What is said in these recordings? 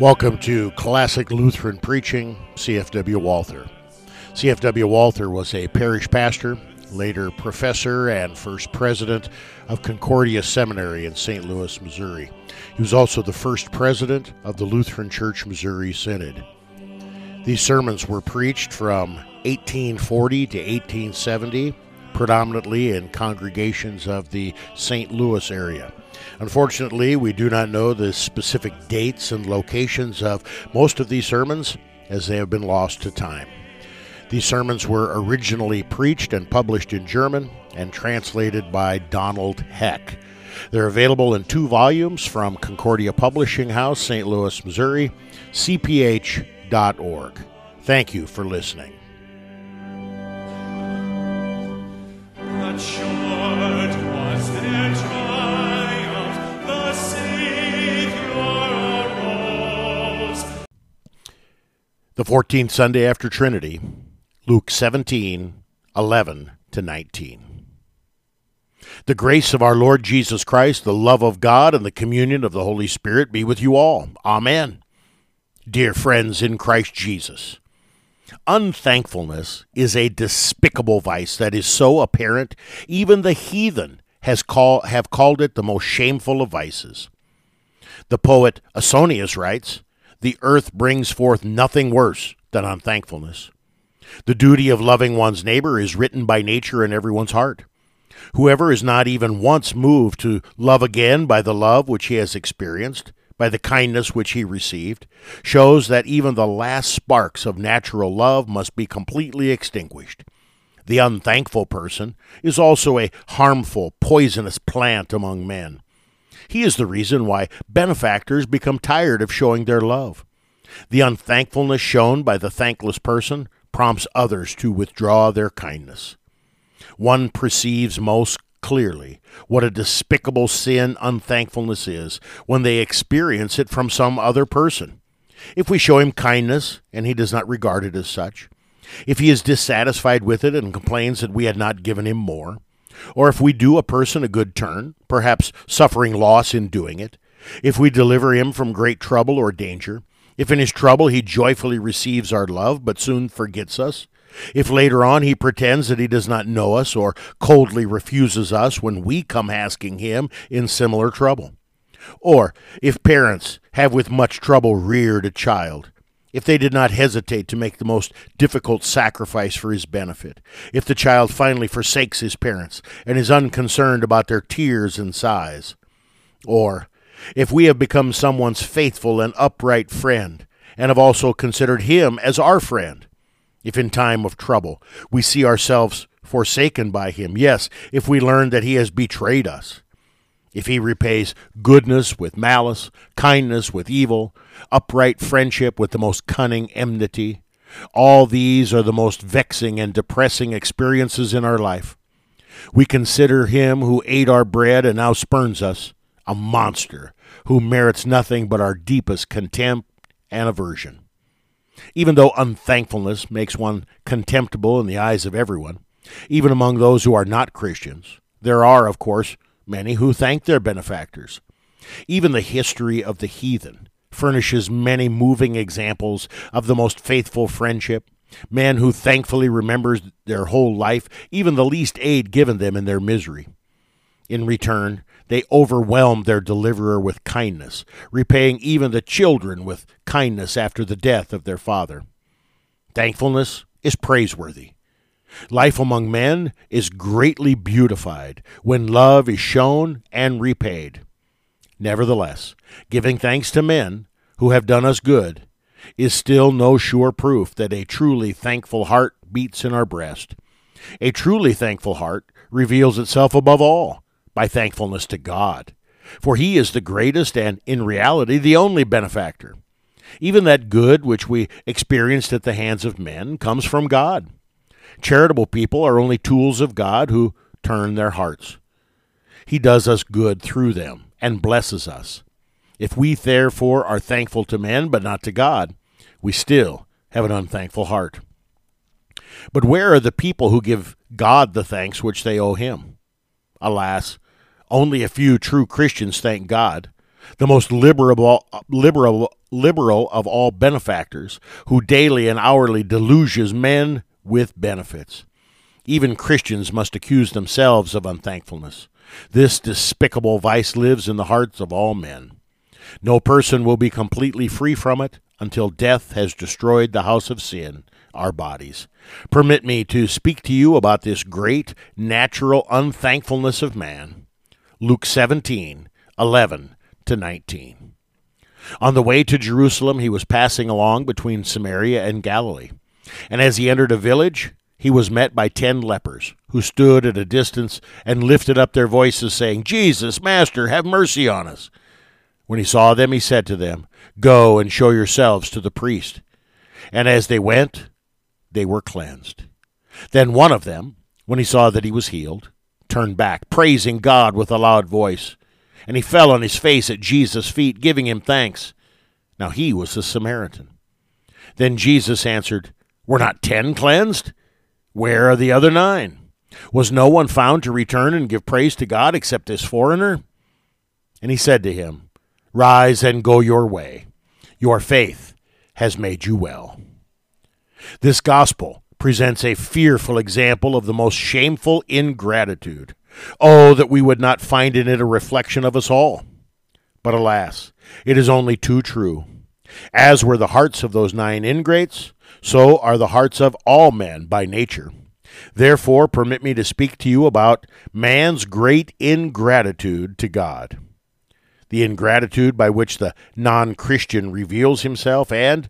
Welcome to Classic Lutheran Preaching, CFW Walther. CFW Walther was a parish pastor, later professor, and first president of Concordia Seminary in St. Louis, Missouri. He was also the first president of the Lutheran Church Missouri Synod. These sermons were preached from 1840 to 1870, predominantly in congregations of the St. Louis area. Unfortunately, we do not know the specific dates and locations of most of these sermons as they have been lost to time. These sermons were originally preached and published in German and translated by Donald Heck. They're available in two volumes from Concordia Publishing House, St. Louis, Missouri, cph.org. Thank you for listening. The 14th Sunday after Trinity, Luke 17, 11 to 19. The grace of our Lord Jesus Christ, the love of God, and the communion of the Holy Spirit be with you all. Amen. Dear friends in Christ Jesus, unthankfulness is a despicable vice that is so apparent even the heathen has call, have called it the most shameful of vices. The poet Ausonius writes, The earth brings forth nothing worse than unthankfulness. The duty of loving one's neighbor is written by nature in everyone's heart. Whoever is not even once moved to love again by the love which he has experienced, by the kindness which he received, shows that even the last sparks of natural love must be completely extinguished. The unthankful person is also a harmful, poisonous plant among men. He is the reason why benefactors become tired of showing their love. The unthankfulness shown by the thankless person prompts others to withdraw their kindness. One perceives most clearly what a despicable sin unthankfulness is when they experience it from some other person. If we show him kindness and he does not regard it as such, if he is dissatisfied with it and complains that we had not given him more, or if we do a person a good turn, perhaps suffering loss in doing it, if we deliver him from great trouble or danger, if in his trouble he joyfully receives our love but soon forgets us, if later on he pretends that he does not know us or coldly refuses us when we come asking him in similar trouble, or if parents have with much trouble reared a child, if they did not hesitate to make the most difficult sacrifice for his benefit, if the child finally forsakes his parents and is unconcerned about their tears and sighs, or if we have become someone's faithful and upright friend and have also considered him as our friend, if in time of trouble we see ourselves forsaken by him, yes, if we learn that he has betrayed us, if he repays goodness with malice, kindness with evil, upright friendship with the most cunning enmity, all these are the most vexing and depressing experiences in our life. We consider him who ate our bread and now spurns us a monster who merits nothing but our deepest contempt and aversion. Even though unthankfulness makes one contemptible in the eyes of everyone, even among those who are not Christians, there are, of course, many who thank their benefactors. Even the history of the heathen furnishes many moving examples of the most faithful friendship, men who thankfully remembers their whole life, even the least aid given them in their misery. In return, they overwhelmed their deliverer with kindness, repaying even the children with kindness after the death of their father. Thankfulness is praiseworthy. Life among men is greatly beautified when love is shown and repaid. Nevertheless, giving thanks to men who have done us good is still no sure proof that a truly thankful heart beats in our breast. A truly thankful heart reveals itself above all by thankfulness to God, for He is the greatest and, in reality, the only benefactor. Even that good which we experienced at the hands of men comes from God. Charitable people are only tools of God who turn their hearts. He does us good through them and blesses us. If we therefore are thankful to men but not to God, we still have an unthankful heart. But where are the people who give God the thanks which they owe him? Alas, only a few true Christians thank God, the most liberal, liberal, liberal of all benefactors, who daily and hourly deluges men with benefits. Even Christians must accuse themselves of unthankfulness. This despicable vice lives in the hearts of all men. No person will be completely free from it until death has destroyed the house of sin, our bodies. Permit me to speak to you about this great natural unthankfulness of man. Luke 17, 11 to 19. On the way to Jerusalem, he was passing along between Samaria and Galilee. And as he entered a village, he was met by ten lepers, who stood at a distance and lifted up their voices, saying, Jesus, Master, have mercy on us. When he saw them, he said to them, Go and show yourselves to the priest. And as they went, they were cleansed. Then one of them, when he saw that he was healed, turned back, praising God with a loud voice. And he fell on his face at Jesus' feet, giving him thanks. Now he was a Samaritan. Then Jesus answered, Were not ten cleansed? Where are the other nine? Was no one found to return and give praise to God except this foreigner? And he said to him, Rise and go your way. Your faith has made you well. This gospel presents a fearful example of the most shameful ingratitude. Oh, that we would not find in it a reflection of us all. But alas, it is only too true. As were the hearts of those nine ingrates, so are the hearts of all men by nature. Therefore, permit me to speak to you about man's great ingratitude to God. The ingratitude by which the non Christian reveals himself, and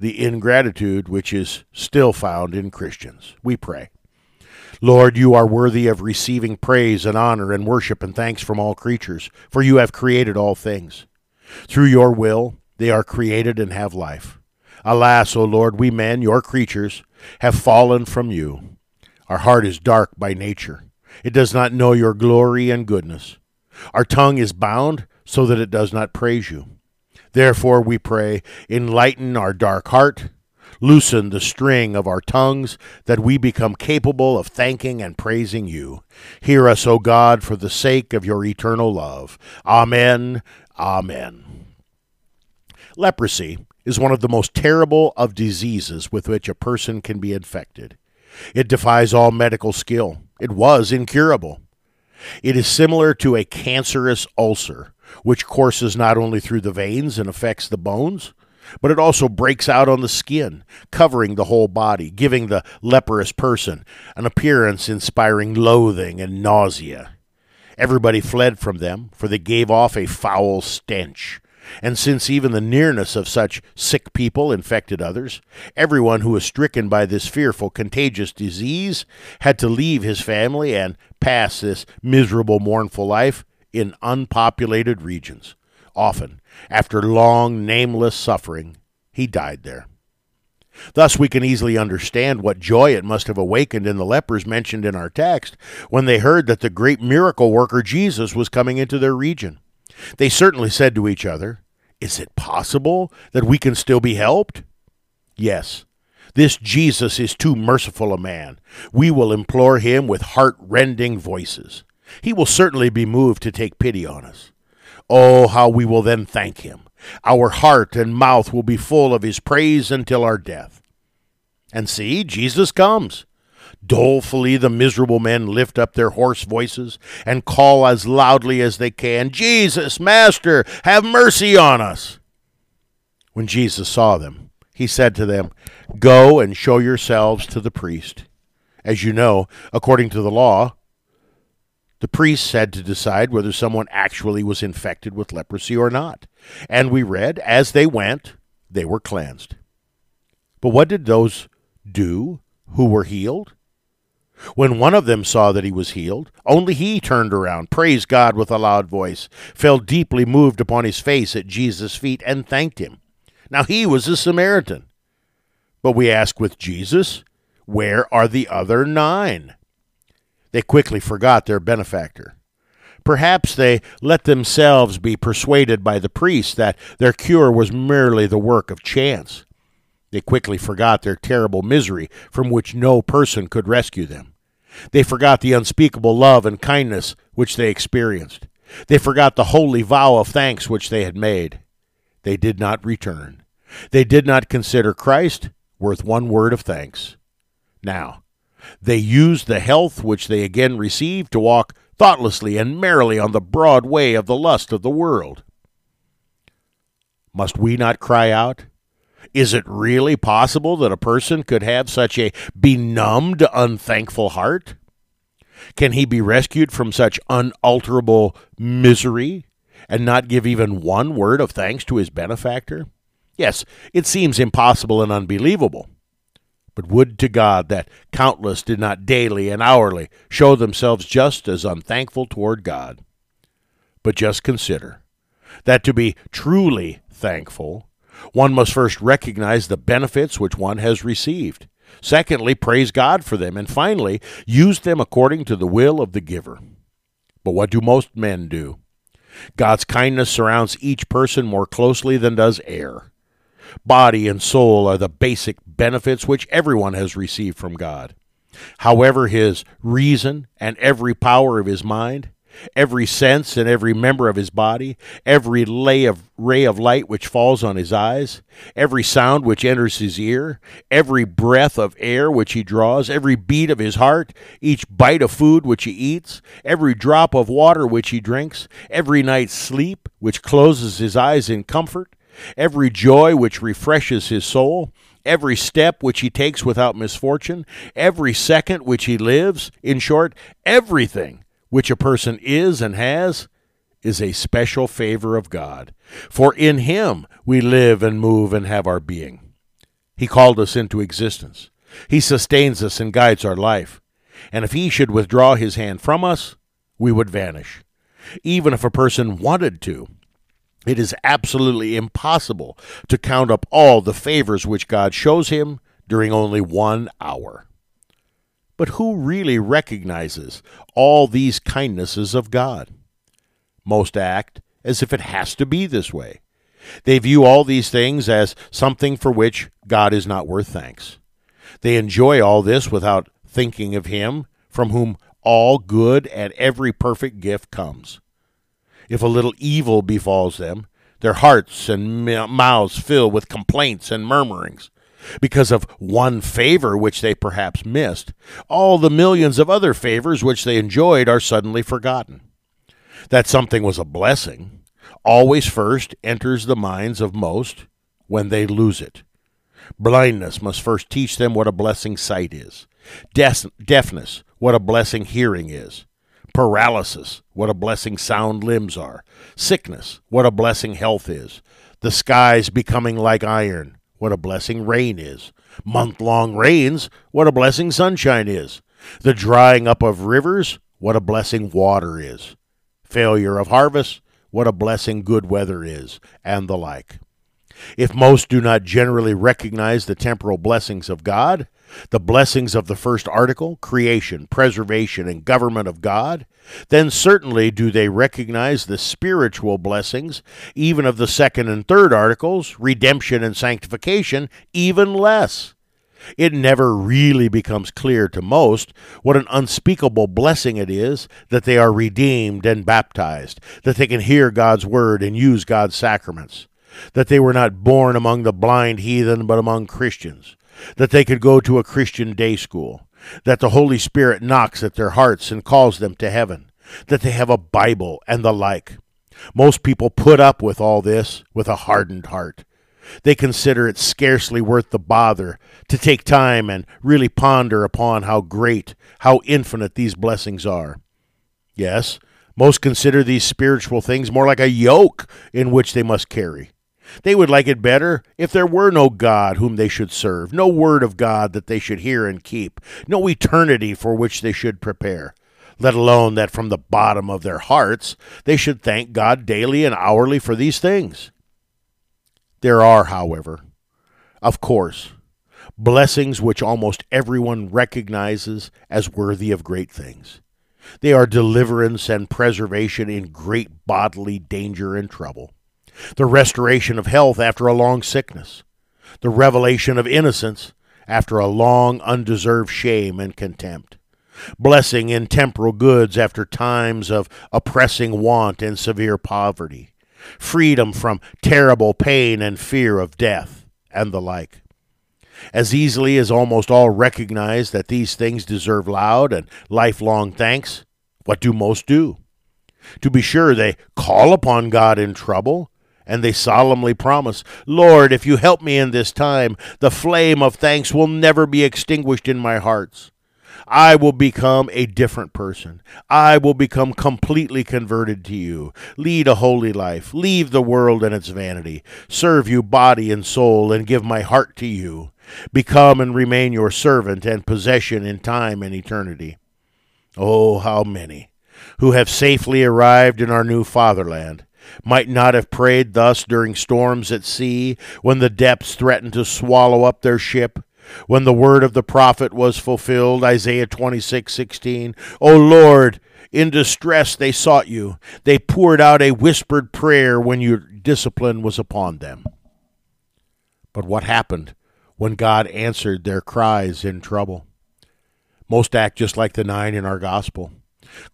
the ingratitude which is still found in Christians. We pray. Lord, you are worthy of receiving praise and honor and worship and thanks from all creatures, for you have created all things. Through your will, they are created and have life. Alas, O Lord, we men, your creatures, have fallen from you. Our heart is dark by nature. It does not know your glory and goodness. Our tongue is bound so that it does not praise you. Therefore, we pray, enlighten our dark heart, loosen the string of our tongues, that we become capable of thanking and praising you. Hear us, O God, for the sake of your eternal love. Amen. Amen. Leprosy is one of the most terrible of diseases with which a person can be infected. It defies all medical skill. It was incurable. It is similar to a cancerous ulcer which courses not only through the veins and affects the bones, but it also breaks out on the skin, covering the whole body, giving the leprous person an appearance inspiring loathing and nausea. Everybody fled from them, for they gave off a foul stench. And since even the nearness of such sick people infected others, everyone who was stricken by this fearful contagious disease had to leave his family and pass this miserable, mournful life in unpopulated regions. Often, after long, nameless suffering, he died there. Thus, we can easily understand what joy it must have awakened in the lepers mentioned in our text when they heard that the great miracle worker Jesus was coming into their region. They certainly said to each other, Is it possible that we can still be helped? Yes, this Jesus is too merciful a man. We will implore him with heart rending voices. He will certainly be moved to take pity on us. Oh, how we will then thank him. Our heart and mouth will be full of his praise until our death. And see, Jesus comes. Dolefully, the miserable men lift up their hoarse voices and call as loudly as they can, Jesus, Master, have mercy on us. When Jesus saw them, he said to them, Go and show yourselves to the priest. As you know, according to the law, the priests had to decide whether someone actually was infected with leprosy or not. And we read, as they went, they were cleansed. But what did those do who were healed? When one of them saw that he was healed, only he turned around, praised God with a loud voice, fell deeply moved upon his face at Jesus' feet, and thanked him. Now he was a Samaritan. But we ask with Jesus, where are the other nine? They quickly forgot their benefactor. Perhaps they let themselves be persuaded by the priest that their cure was merely the work of chance. They quickly forgot their terrible misery from which no person could rescue them. They forgot the unspeakable love and kindness which they experienced. They forgot the holy vow of thanks which they had made. They did not return. They did not consider Christ worth one word of thanks. Now, they used the health which they again received to walk thoughtlessly and merrily on the broad way of the lust of the world. Must we not cry out? Is it really possible that a person could have such a benumbed, unthankful heart? Can he be rescued from such unalterable misery and not give even one word of thanks to his benefactor? Yes, it seems impossible and unbelievable. But would to God that countless did not daily and hourly show themselves just as unthankful toward God. But just consider that to be truly thankful, one must first recognize the benefits which one has received. Secondly, praise God for them. And finally, use them according to the will of the giver. But what do most men do? God's kindness surrounds each person more closely than does air. Body and soul are the basic benefits which everyone has received from God. However, his reason and every power of his mind, every sense and every member of his body, every lay of, ray of light which falls on his eyes, every sound which enters his ear, every breath of air which he draws, every beat of his heart, each bite of food which he eats, every drop of water which he drinks, every night's sleep which closes his eyes in comfort, every joy which refreshes his soul, every step which he takes without misfortune, every second which he lives, in short, everything which a person is and has, is a special favor of God. For in him we live and move and have our being. He called us into existence. He sustains us and guides our life. And if he should withdraw his hand from us, we would vanish. Even if a person wanted to, it is absolutely impossible to count up all the favors which God shows him during only one hour. But who really recognizes all these kindnesses of God? Most act as if it has to be this way. They view all these things as something for which God is not worth thanks. They enjoy all this without thinking of Him from whom all good and every perfect gift comes. If a little evil befalls them, their hearts and mouths fill with complaints and murmurings. Because of one favor which they perhaps missed, all the millions of other favors which they enjoyed are suddenly forgotten. That something was a blessing always first enters the minds of most when they lose it. Blindness must first teach them what a blessing sight is, deafness, what a blessing hearing is. Paralysis, what a blessing sound limbs are, sickness, what a blessing health is, the skies becoming like iron, what a blessing rain is, month long rains, what a blessing sunshine is, the drying up of rivers, what a blessing water is, failure of harvest, what a blessing good weather is, and the like. If most do not generally recognize the temporal blessings of God, the blessings of the first article, creation, preservation, and government of God, then certainly do they recognize the spiritual blessings, even of the second and third articles, redemption and sanctification, even less. It never really becomes clear to most what an unspeakable blessing it is that they are redeemed and baptized, that they can hear God's word and use God's sacraments, that they were not born among the blind heathen but among Christians that they could go to a Christian day school, that the Holy Spirit knocks at their hearts and calls them to heaven, that they have a Bible and the like. Most people put up with all this with a hardened heart. They consider it scarcely worth the bother to take time and really ponder upon how great, how infinite these blessings are. Yes, most consider these spiritual things more like a yoke in which they must carry. They would like it better if there were no God whom they should serve, no word of God that they should hear and keep, no eternity for which they should prepare, let alone that from the bottom of their hearts they should thank God daily and hourly for these things. There are, however, of course, blessings which almost everyone recognizes as worthy of great things. They are deliverance and preservation in great bodily danger and trouble the restoration of health after a long sickness, the revelation of innocence after a long undeserved shame and contempt, blessing in temporal goods after times of oppressing want and severe poverty, freedom from terrible pain and fear of death, and the like. As easily as almost all recognize that these things deserve loud and lifelong thanks, what do most do? To be sure, they call upon God in trouble, and they solemnly promise, Lord, if you help me in this time, the flame of thanks will never be extinguished in my hearts. I will become a different person. I will become completely converted to you, lead a holy life, leave the world and its vanity, serve you body and soul, and give my heart to you, become and remain your servant and possession in time and eternity. Oh, how many! who have safely arrived in our new fatherland, might not have prayed thus during storms at sea, when the depths threatened to swallow up their ship, when the word of the prophet was fulfilled, Isaiah 26:16, "O Lord, in distress they sought you. They poured out a whispered prayer when your discipline was upon them." But what happened when God answered their cries in trouble? Most act just like the nine in our gospel.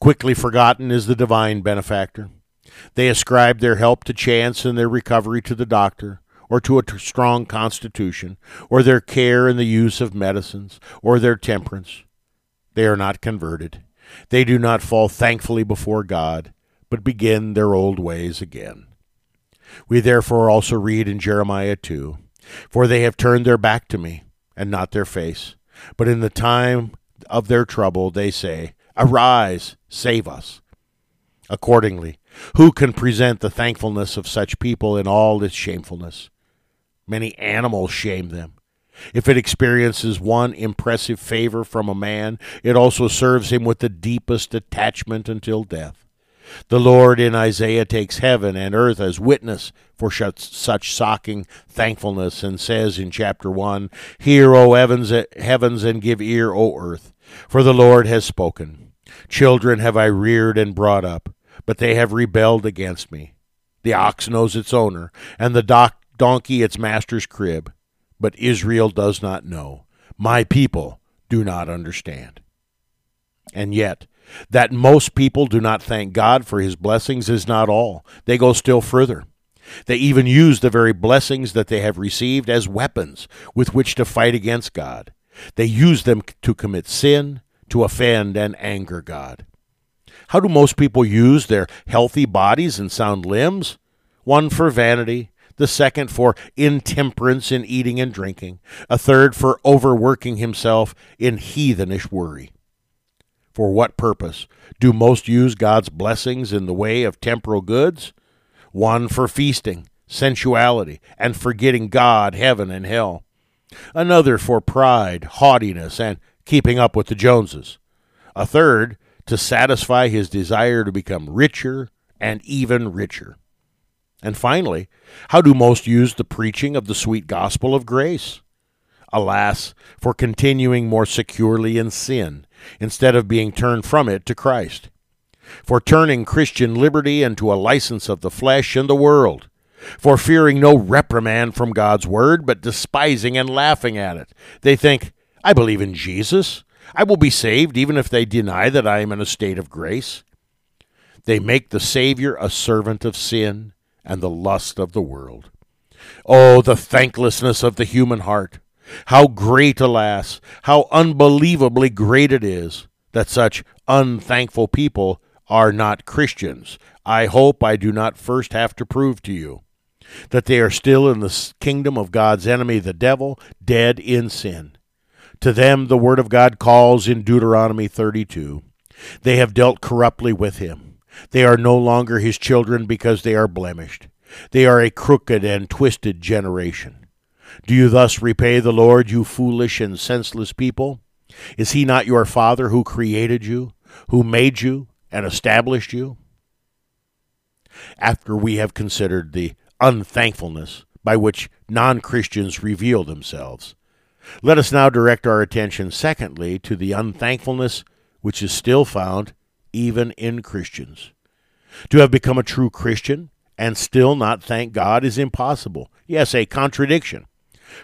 Quickly forgotten is the divine benefactor. They ascribe their help to chance and their recovery to the doctor, or to a strong constitution, or their care in the use of medicines, or their temperance. They are not converted. They do not fall thankfully before God, but begin their old ways again. We therefore also read in Jeremiah 2 For they have turned their back to me, and not their face. But in the time of their trouble, they say, Arise, save us. Accordingly, who can present the thankfulness of such people in all its shamefulness? Many animals shame them. If it experiences one impressive favor from a man, it also serves him with the deepest attachment until death. The Lord in Isaiah takes heaven and earth as witness for such shocking thankfulness and says in chapter 1 Hear, O heavens, and give ear, O earth, for the Lord has spoken. Children have I reared and brought up, but they have rebelled against me. The ox knows its owner, and the doc- donkey its master's crib, but Israel does not know. My people do not understand. And yet, that most people do not thank God for his blessings is not all. They go still further. They even use the very blessings that they have received as weapons with which to fight against God. They use them to commit sin, to offend and anger God. How do most people use their healthy bodies and sound limbs? One for vanity, the second for intemperance in eating and drinking, a third for overworking himself in heathenish worry. For what purpose do most use God's blessings in the way of temporal goods? One for feasting, sensuality, and forgetting God, heaven, and hell. Another for pride, haughtiness, and keeping up with the Joneses. A third to satisfy his desire to become richer and even richer. And finally, how do most use the preaching of the sweet gospel of grace? Alas, for continuing more securely in sin instead of being turned from it to Christ. For turning Christian liberty into a license of the flesh and the world. For fearing no reprimand from God's word, but despising and laughing at it. They think, I believe in Jesus. I will be saved even if they deny that I am in a state of grace. They make the Savior a servant of sin and the lust of the world. Oh, the thanklessness of the human heart! How great, alas, how unbelievably great it is that such unthankful people are not Christians. I hope I do not first have to prove to you that they are still in the kingdom of God's enemy, the devil, dead in sin. To them the word of God calls in Deuteronomy 32. They have dealt corruptly with him. They are no longer his children because they are blemished. They are a crooked and twisted generation. Do you thus repay the Lord, you foolish and senseless people? Is he not your Father who created you, who made you, and established you? After we have considered the unthankfulness by which non Christians reveal themselves, let us now direct our attention, secondly, to the unthankfulness which is still found even in Christians. To have become a true Christian and still not thank God is impossible. Yes, a contradiction.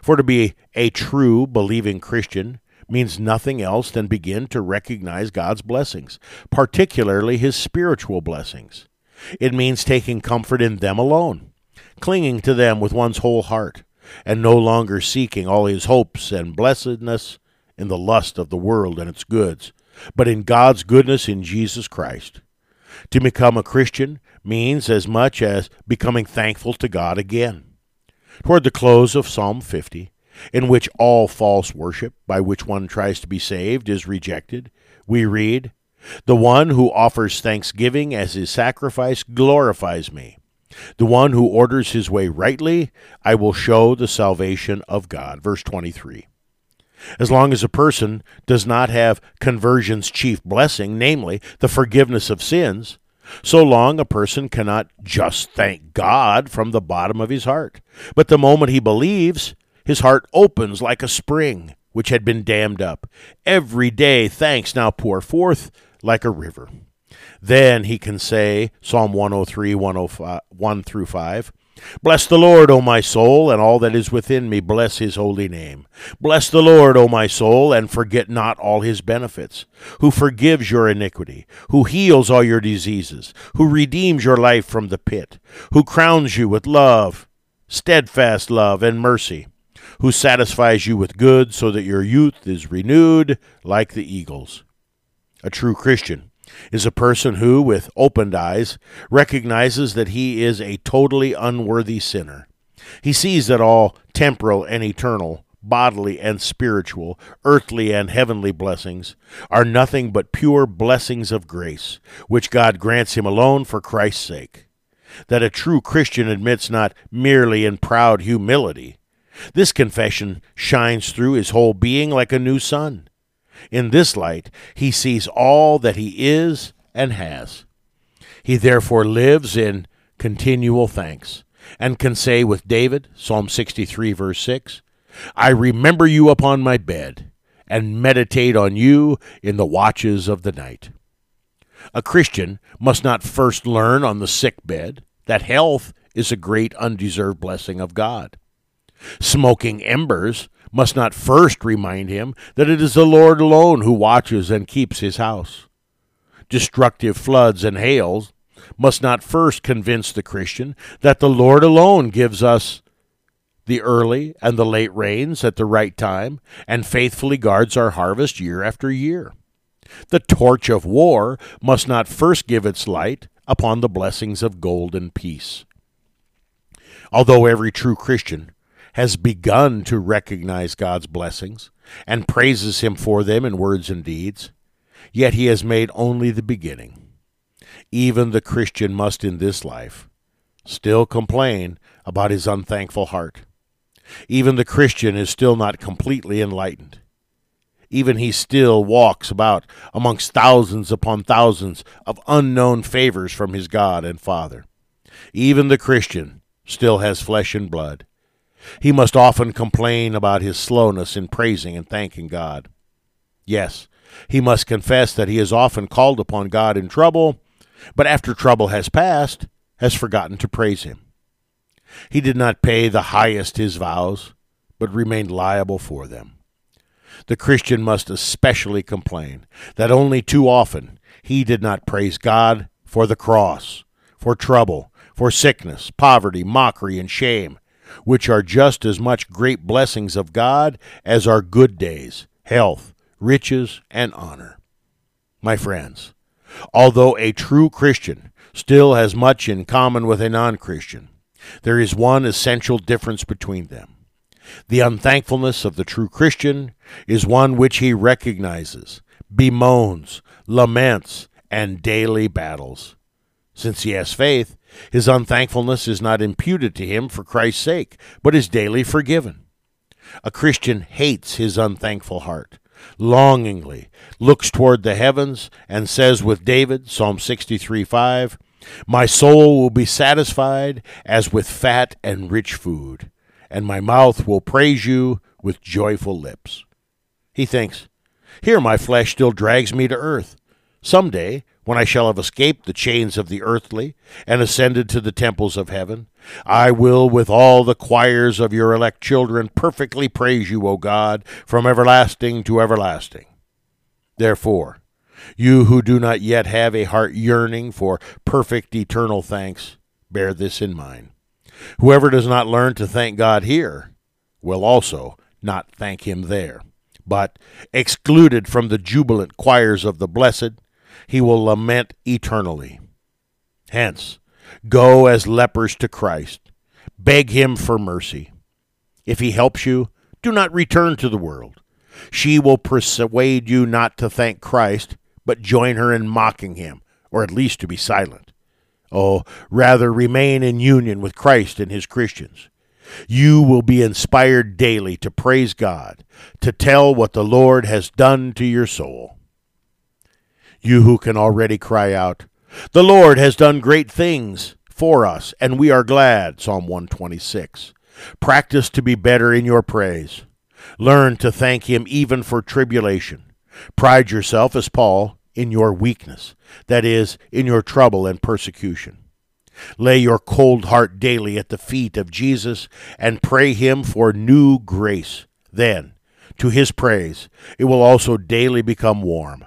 For to be a true believing Christian means nothing else than begin to recognize God's blessings, particularly his spiritual blessings. It means taking comfort in them alone, clinging to them with one's whole heart, and no longer seeking all his hopes and blessedness in the lust of the world and its goods, but in God's goodness in Jesus Christ. To become a Christian means as much as becoming thankful to God again. Toward the close of Psalm 50, in which all false worship by which one tries to be saved is rejected, we read, The one who offers thanksgiving as his sacrifice glorifies me. The one who orders his way rightly, I will show the salvation of God. Verse 23. As long as a person does not have conversion's chief blessing, namely the forgiveness of sins, so long a person cannot just thank God from the bottom of his heart. But the moment he believes, his heart opens like a spring which had been dammed up. Every day thanks now pour forth like a river. Then he can say, Psalm 103, 105, 1 through 5, Bless the Lord, O my soul, and all that is within me, bless his holy name. Bless the Lord, O my soul, and forget not all his benefits, who forgives your iniquity, who heals all your diseases, who redeems your life from the pit, who crowns you with love, steadfast love, and mercy, who satisfies you with good so that your youth is renewed like the eagles. A true Christian is a person who, with opened eyes, recognizes that he is a totally unworthy sinner. He sees that all temporal and eternal, bodily and spiritual, earthly and heavenly blessings are nothing but pure blessings of grace, which God grants him alone for Christ's sake. That a true Christian admits not merely in proud humility. This confession shines through his whole being like a new sun. In this light, he sees all that he is and has. He therefore lives in continual thanks and can say with David, Psalm 63, verse 6, I remember you upon my bed and meditate on you in the watches of the night. A Christian must not first learn on the sick bed that health is a great undeserved blessing of God. Smoking embers must not first remind him that it is the Lord alone who watches and keeps his house. Destructive floods and hails must not first convince the Christian that the Lord alone gives us the early and the late rains at the right time and faithfully guards our harvest year after year. The torch of war must not first give its light upon the blessings of gold and peace. Although every true Christian has begun to recognize God's blessings and praises Him for them in words and deeds, yet he has made only the beginning. Even the Christian must in this life still complain about his unthankful heart. Even the Christian is still not completely enlightened. Even he still walks about amongst thousands upon thousands of unknown favors from his God and Father. Even the Christian still has flesh and blood he must often complain about his slowness in praising and thanking God. Yes, he must confess that he has often called upon God in trouble, but after trouble has passed, has forgotten to praise him. He did not pay the highest his vows, but remained liable for them. The Christian must especially complain that only too often he did not praise God for the cross, for trouble, for sickness, poverty, mockery, and shame, which are just as much great blessings of God as are good days, health, riches, and honor. My friends, although a true Christian still has much in common with a non Christian, there is one essential difference between them. The unthankfulness of the true Christian is one which he recognizes, bemoans, laments, and daily battles. Since he has faith, his unthankfulness is not imputed to him for Christ's sake, but is daily forgiven. A Christian hates his unthankful heart, longingly looks toward the heavens, and says with David, Psalm 63 5, My soul will be satisfied as with fat and rich food, and my mouth will praise you with joyful lips. He thinks, Here my flesh still drags me to earth. Some day, when I shall have escaped the chains of the earthly and ascended to the temples of heaven, I will with all the choirs of your elect children perfectly praise you, O God, from everlasting to everlasting. Therefore, you who do not yet have a heart yearning for perfect eternal thanks, bear this in mind. Whoever does not learn to thank God here will also not thank him there. But, excluded from the jubilant choirs of the blessed, he will lament eternally. Hence, go as lepers to Christ. Beg him for mercy. If he helps you, do not return to the world. She will persuade you not to thank Christ, but join her in mocking him, or at least to be silent. Oh, rather remain in union with Christ and his Christians. You will be inspired daily to praise God, to tell what the Lord has done to your soul. You who can already cry out, The Lord has done great things for us, and we are glad. Psalm 126. Practice to be better in your praise. Learn to thank Him even for tribulation. Pride yourself, as Paul, in your weakness, that is, in your trouble and persecution. Lay your cold heart daily at the feet of Jesus and pray Him for new grace. Then, to His praise, it will also daily become warm.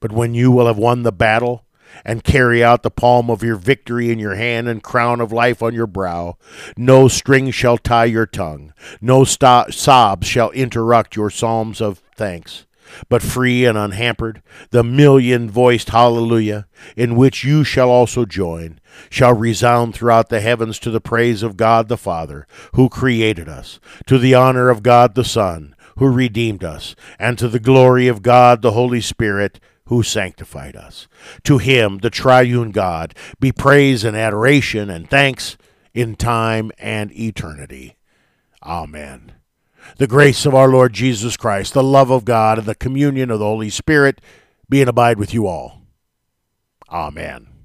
But when you will have won the battle and carry out the palm of your victory in your hand and crown of life on your brow, no string shall tie your tongue, no sobs shall interrupt your psalms of thanks. But free and unhampered, the million voiced hallelujah, in which you shall also join, shall resound throughout the heavens to the praise of God the Father, who created us, to the honor of God the Son, who redeemed us, and to the glory of God the Holy Spirit, who sanctified us. To him, the triune God, be praise and adoration and thanks in time and eternity. Amen. The grace of our Lord Jesus Christ, the love of God, and the communion of the Holy Spirit be and abide with you all. Amen.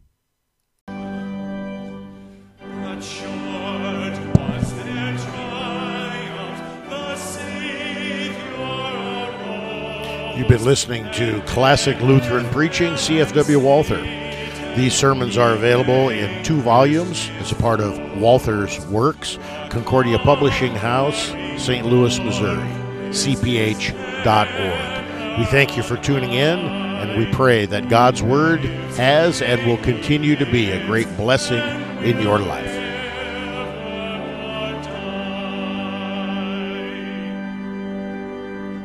You've been listening to Classic Lutheran Preaching, CFW Walther. These sermons are available in two volumes as a part of Walther's Works, Concordia Publishing House, St. Louis, Missouri, cph.org. We thank you for tuning in, and we pray that God's Word has and will continue to be a great blessing in your life.